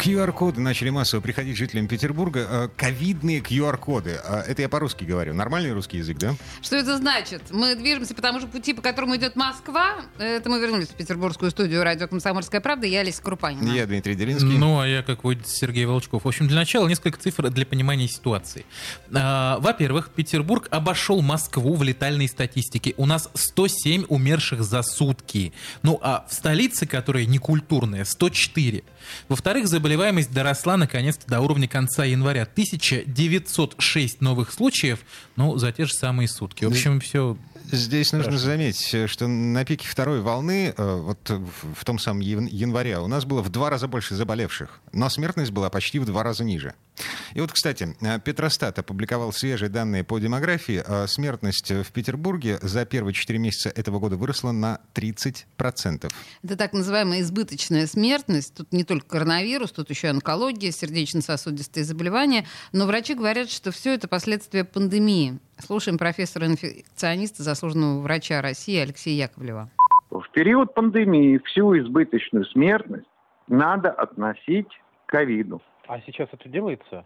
QR-коды начали массово приходить жителям Петербурга. Э, ковидные QR-коды. Э, это я по-русски говорю. Нормальный русский язык, да? Что это значит? Мы движемся по тому же пути, по которому идет Москва. Это мы вернулись в петербургскую студию радио «Комсомольская правда». Я Олеся Крупанина. Я Дмитрий Делинский. Ну, а я, как водит Сергей Волчков. В общем, для начала несколько цифр для понимания ситуации. А, во-первых, Петербург обошел Москву в летальной статистике. У нас 107 умерших за сутки. Ну, а в столице, которая некультурная, 104. Во-вторых, заболеваемость доросла наконец-то до уровня конца января. 1906 новых случаев, ну, за те же самые сутки. В общем, все Здесь нужно Хорошо. заметить, что на пике второй волны, э, вот в том самом январе, у нас было в два раза больше заболевших, но смертность была почти в два раза ниже. И вот, кстати, э, Петростат опубликовал свежие данные по демографии. Э, смертность в Петербурге за первые четыре месяца этого года выросла на 30%. Это так называемая избыточная смертность. Тут не только коронавирус, тут еще онкология, сердечно-сосудистые заболевания. Но врачи говорят, что все это последствия пандемии. Слушаем профессора-инфекциониста, заслуженного врача России Алексея Яковлева. В период пандемии всю избыточную смертность надо относить к ковиду. А сейчас это делается?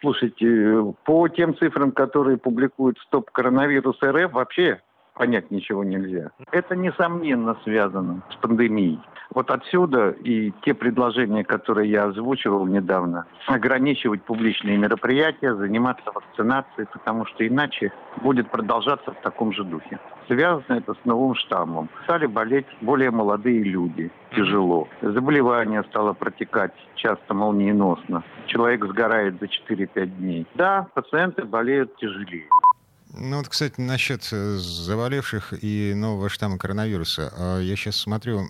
Слушайте, по тем цифрам, которые публикует Стоп Коронавирус РФ, вообще понять ничего нельзя. Это, несомненно, связано с пандемией. Вот отсюда и те предложения, которые я озвучивал недавно, ограничивать публичные мероприятия, заниматься вакцинацией, потому что иначе будет продолжаться в таком же духе. Связано это с новым штаммом. Стали болеть более молодые люди. Тяжело. Заболевание стало протекать часто молниеносно. Человек сгорает за 4-5 дней. Да, пациенты болеют тяжелее. Ну вот, кстати, насчет э, заболевших и нового штамма коронавируса. А, я сейчас смотрю,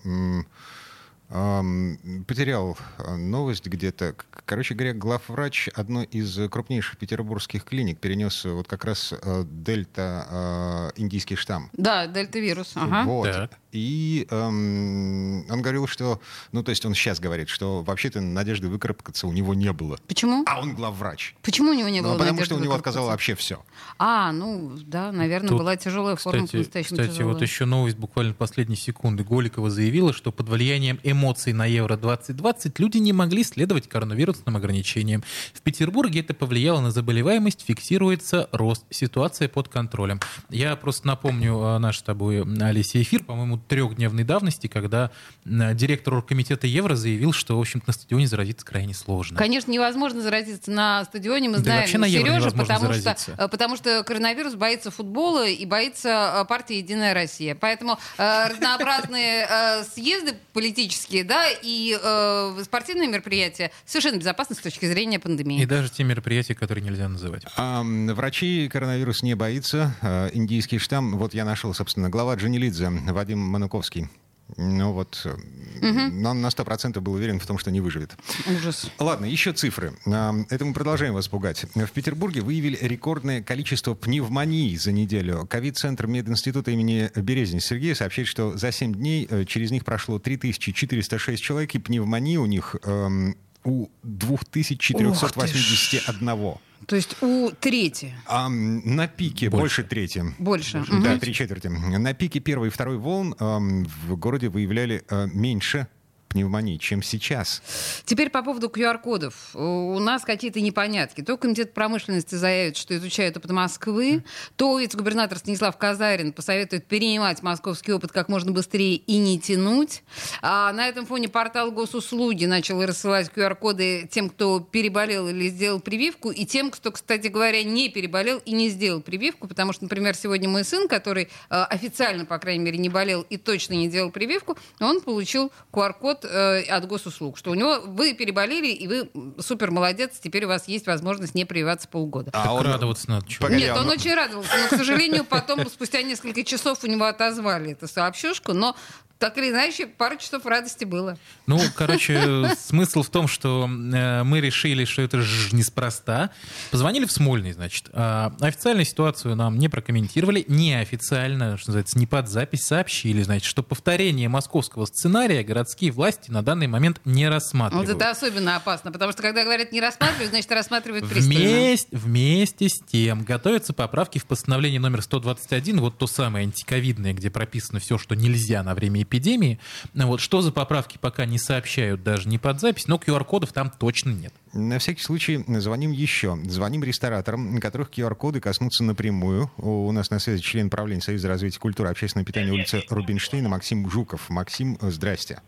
потерял э, новость где-то. Короче говоря, главврач одной из крупнейших петербургских клиник перенес вот как раз э, дельта индийский штамм. Да, дельта-вирус. Ага. Вот. Так. И эм, он говорил, что, ну, то есть он сейчас говорит, что вообще-то надежды выкарабкаться у него не было. Почему? А он главврач. Почему у него не было ну, потому что у него отказало вообще все. А, ну, да, наверное, Тут, была тяжелая форма, кстати, Кстати, тяжелая. вот еще новость буквально последней секунды. Голикова заявила, что под влиянием эмоций на Евро-2020 люди не могли следовать коронавирусным ограничениям. В Петербурге это повлияло на заболеваемость, фиксируется рост. Ситуация под контролем. Я просто напомню а, наш с тобой, Алисия, эфир, по-моему, трехдневной давности, когда директор оргкомитета Евро заявил, что, в общем-то, на стадионе заразиться крайне сложно. Конечно, невозможно заразиться на стадионе, мы знаем, да, на Сережа, потому что, э, потому что коронавирус боится футбола и боится э, партии «Единая Россия». Поэтому э, разнообразные э, съезды политические, да, и э, спортивные мероприятия совершенно безопасны с точки зрения пандемии. И даже те мероприятия, которые нельзя называть. А, врачи коронавирус не боится. А, индийский штамм, вот я нашел, собственно, глава Джанилидзе Вадим Мануковский. Ну вот, угу. он на 100% был уверен в том, что не выживет. Ужас. Ладно, еще цифры. А, это мы продолжаем вас пугать. В Петербурге выявили рекордное количество пневмоний за неделю. Ковид-центр мединститута имени Березин Сергея сообщает, что за 7 дней э, через них прошло 3406 человек, и пневмония у них эм, у 2481. То есть у трети. А, на пике больше, больше трети. Больше. Да, угу. три четверти. На пике первой и второй волн э, в городе выявляли э, меньше пневмонии, чем сейчас. Теперь по поводу QR-кодов. У нас какие-то непонятки. То комитет промышленности заявит, что изучает опыт Москвы, то вице-губернатор Станислав Казарин посоветует перенимать московский опыт как можно быстрее и не тянуть. А на этом фоне портал госуслуги начал рассылать QR-коды тем, кто переболел или сделал прививку, и тем, кто, кстати говоря, не переболел и не сделал прививку, потому что, например, сегодня мой сын, который э, официально, по крайней мере, не болел и точно не делал прививку, он получил QR-код э, от госуслуг, что у него вы переболели, и вы супер молодец, теперь у вас есть возможность не прививаться полгода. А он радоваться надо. Чего? Нет, он очень радовался, но, к сожалению, потом, спустя несколько часов у него отозвали эту сообщушку, но так или иначе, пару часов радости было. Ну, короче, смысл в том, что э, мы решили, что это же неспроста. Позвонили в Смольный, значит. А официальную ситуацию нам не прокомментировали. Неофициально, что называется, не под запись, сообщили, значит, что повторение московского сценария городские власти власти на данный момент не рассматривают. Вот это особенно опасно, потому что когда говорят не рассматривают, значит рассматривают пристально. Вместе, вместе с тем готовятся поправки в постановлении номер 121, вот то самое антиковидное, где прописано все, что нельзя на время эпидемии. Вот что за поправки пока не сообщают даже не под запись, но QR-кодов там точно нет. На всякий случай звоним еще. Звоним рестораторам, которых QR-коды коснутся напрямую. У нас на связи член правления Союза развития культуры и общественного питания улицы Рубинштейна Максим Жуков. Максим, здрасте.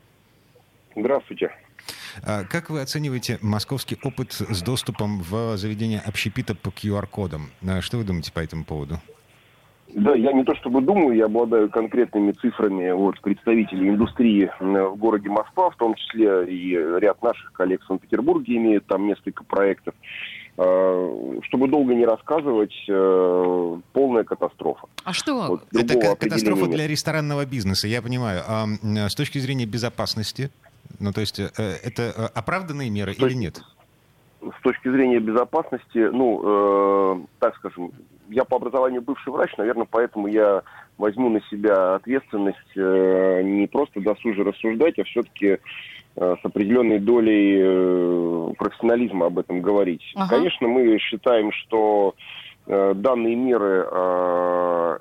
Здравствуйте. А как вы оцениваете московский опыт с доступом в заведение общепита по QR-кодам? А что вы думаете по этому поводу? Да, я не то чтобы думаю, я обладаю конкретными цифрами вот, представителей индустрии в городе Москва, в том числе и ряд наших коллег в Санкт-Петербурге имеют там несколько проектов. А, чтобы долго не рассказывать, э, полная катастрофа. А что? Вот, Это катастрофа для ресторанного бизнеса, я понимаю. А с точки зрения безопасности, ну то есть э, это э, оправданные меры или нет? С точки зрения безопасности, ну, э, так скажем, я по образованию бывший врач, наверное, поэтому я возьму на себя ответственность э, не просто досуже рассуждать, а все-таки э, с определенной долей э, профессионализма об этом говорить. Ага. Конечно, мы считаем, что э, данные меры э,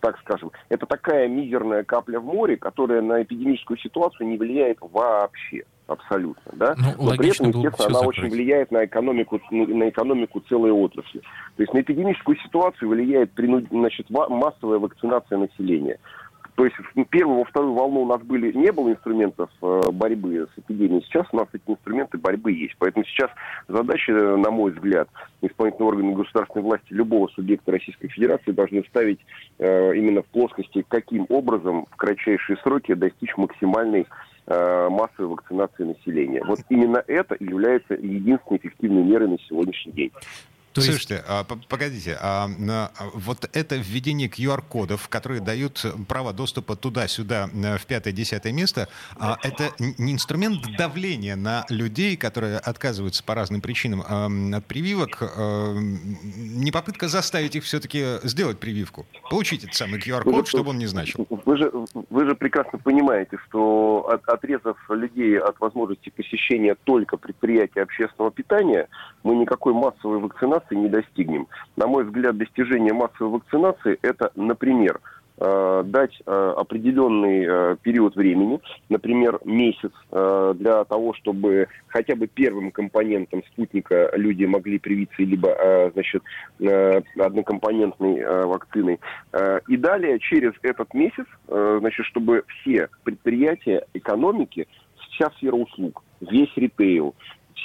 так скажем, это такая мизерная капля в море, которая на эпидемическую ситуацию не влияет вообще абсолютно, да. Ну, Но при этом, естественно, она закрыть. очень влияет на экономику, на экономику целой отрасли. То есть на эпидемическую ситуацию влияет значит, массовая вакцинация населения. То есть в первую, во вторую волну у нас были, не было инструментов э, борьбы с эпидемией. Сейчас у нас эти инструменты борьбы есть. Поэтому сейчас задача, на мой взгляд, исполнительные органы государственной власти любого субъекта Российской Федерации должны ставить э, именно в плоскости, каким образом в кратчайшие сроки достичь максимальной Э, массовой вакцинации населения. Вот именно это является единственной эффективной мерой на сегодняшний день. То Слушайте, есть... а, погодите, а, а, вот это введение QR-кодов, которые дают право доступа туда-сюда, в пятое-десятое место, а, это не инструмент давления на людей, которые отказываются по разным причинам а, от прививок, а, не попытка заставить их все-таки сделать прививку, получить этот самый QR-код, чтобы он не значил. Вы же, вы же прекрасно понимаете, что от, отрезав людей от возможности посещения только предприятия общественного питания, мы никакой массовой вакцинации вакцинации не достигнем. На мой взгляд, достижение массовой вакцинации – это, например, э, дать э, определенный э, период времени, например, месяц, для того, чтобы хотя бы первым компонентом спутника люди могли привиться либо, значит, однокомпонентной вакциной. И далее, через этот месяц, значит, чтобы все предприятия экономики, вся сфера услуг, весь ритейл,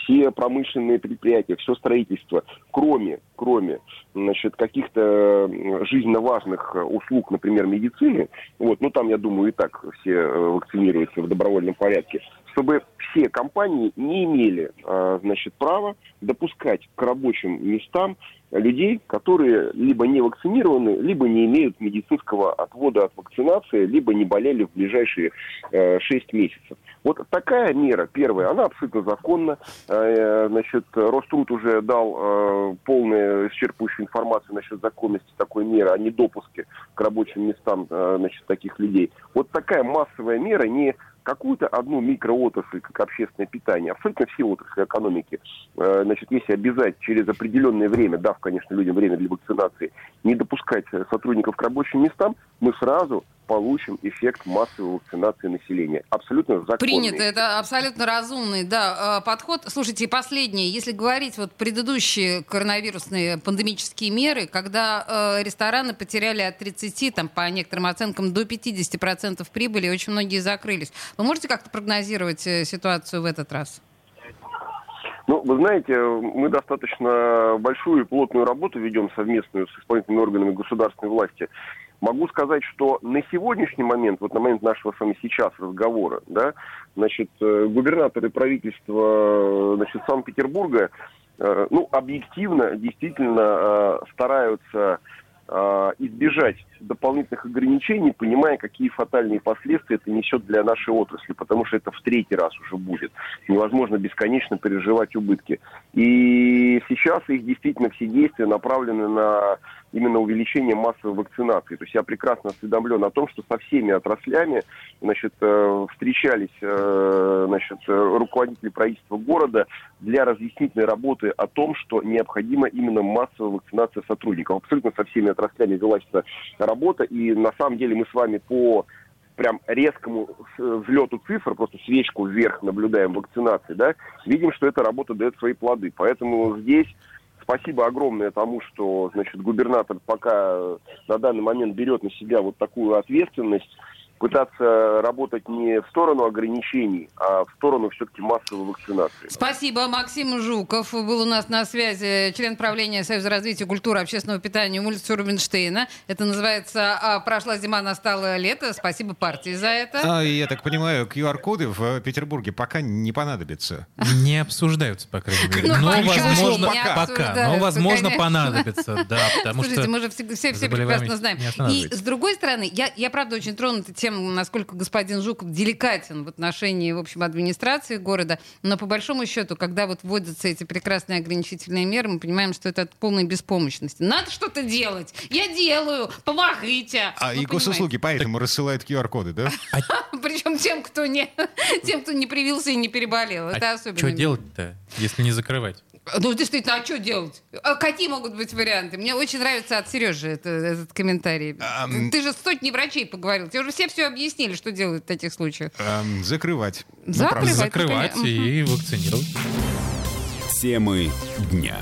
все промышленные предприятия, все строительство, кроме, кроме значит, каких-то жизненно важных э, услуг, например, медицины, вот, ну там, я думаю, и так все э, вакцинируются в добровольном порядке, чтобы все компании не имели, э, значит, права допускать к рабочим местам людей, которые либо не вакцинированы, либо не имеют медицинского отвода от вакцинации, либо не болели в ближайшие э, 6 месяцев. Вот такая мера, первая, она абсолютно законна. Э, значит, Роструд уже дал э, полную исчерпывающую информацию насчет законности такой меры о недопуске к рабочим местам э, значит, таких людей. Вот такая массовая мера не какую-то одну микроотрасль, как общественное питание, абсолютно все отрасли экономики, э, значит, если обязать через определенное время, дав, конечно, людям время для вакцинации, не допускать сотрудников к рабочим местам, мы сразу получим эффект массовой вакцинации населения. Абсолютно законный. Принято, это абсолютно разумный да, э, подход. Слушайте, последнее, если говорить вот предыдущие коронавирусные пандемические меры, когда э, рестораны потеряли от 30, там, по некоторым оценкам, до 50% прибыли, очень многие закрылись. Вы можете как-то прогнозировать э, ситуацию в этот раз? Ну, вы знаете, мы достаточно большую и плотную работу ведем совместную с исполнительными органами государственной власти. Могу сказать, что на сегодняшний момент, вот на момент нашего с вами сейчас разговора, да, значит, э, губернаторы правительства значит, Санкт-Петербурга, э, ну, объективно, действительно э, стараются избежать дополнительных ограничений, понимая, какие фатальные последствия это несет для нашей отрасли, потому что это в третий раз уже будет. Невозможно бесконечно переживать убытки. И сейчас их действительно все действия направлены на именно увеличение массовой вакцинации. То есть я прекрасно осведомлен о том, что со всеми отраслями значит, э, встречались э, значит, руководители правительства города для разъяснительной работы о том, что необходима именно массовая вакцинация сотрудников. Абсолютно со всеми отраслями велась работа, и на самом деле мы с вами по прям резкому взлету цифр, просто свечку вверх наблюдаем вакцинации, да, видим, что эта работа дает свои плоды. Поэтому здесь спасибо огромное тому, что значит, губернатор пока на данный момент берет на себя вот такую ответственность пытаться работать не в сторону ограничений, а в сторону все-таки массовой вакцинации. Спасибо. Максим Жуков был у нас на связи, член правления Союза развития культуры и общественного питания улицы Рубинштейна. Это называется «А, «Прошла зима, настало лето». Спасибо партии за это. А, я так понимаю, QR-коды в Петербурге пока не понадобятся. Не обсуждаются, по крайней мере. Ну, Но, пока возможно, не пока. обсуждаются, Но, возможно, конечно. понадобится. Да, потому Слушайте, что мы же все, все, прекрасно знаем. не И с другой стороны, я, я правда очень тронута тем, насколько господин Жуков деликатен в отношении, в общем, администрации города. Но по большому счету, когда вот вводятся эти прекрасные ограничительные меры, мы понимаем, что это от полной беспомощности. Надо что-то делать. Я делаю. Помогите. А Ну, и госуслуги поэтому рассылают QR-коды, да? понимаете. Причем тем, кто не, тем, кто не привился и не переболел. Это особенно. что делать-то, если не закрывать? Ну, действительно, а что делать? А какие могут быть варианты? Мне очень нравится от Сережи это- этот комментарий. Ам. Ты же с сотней врачей поговорил. Тебе уже все все объяснили, что делают в таких случаях. Эм, закрывать. Ну, Закрывать. правда. Закрывать и вакцинировать. Темы дня.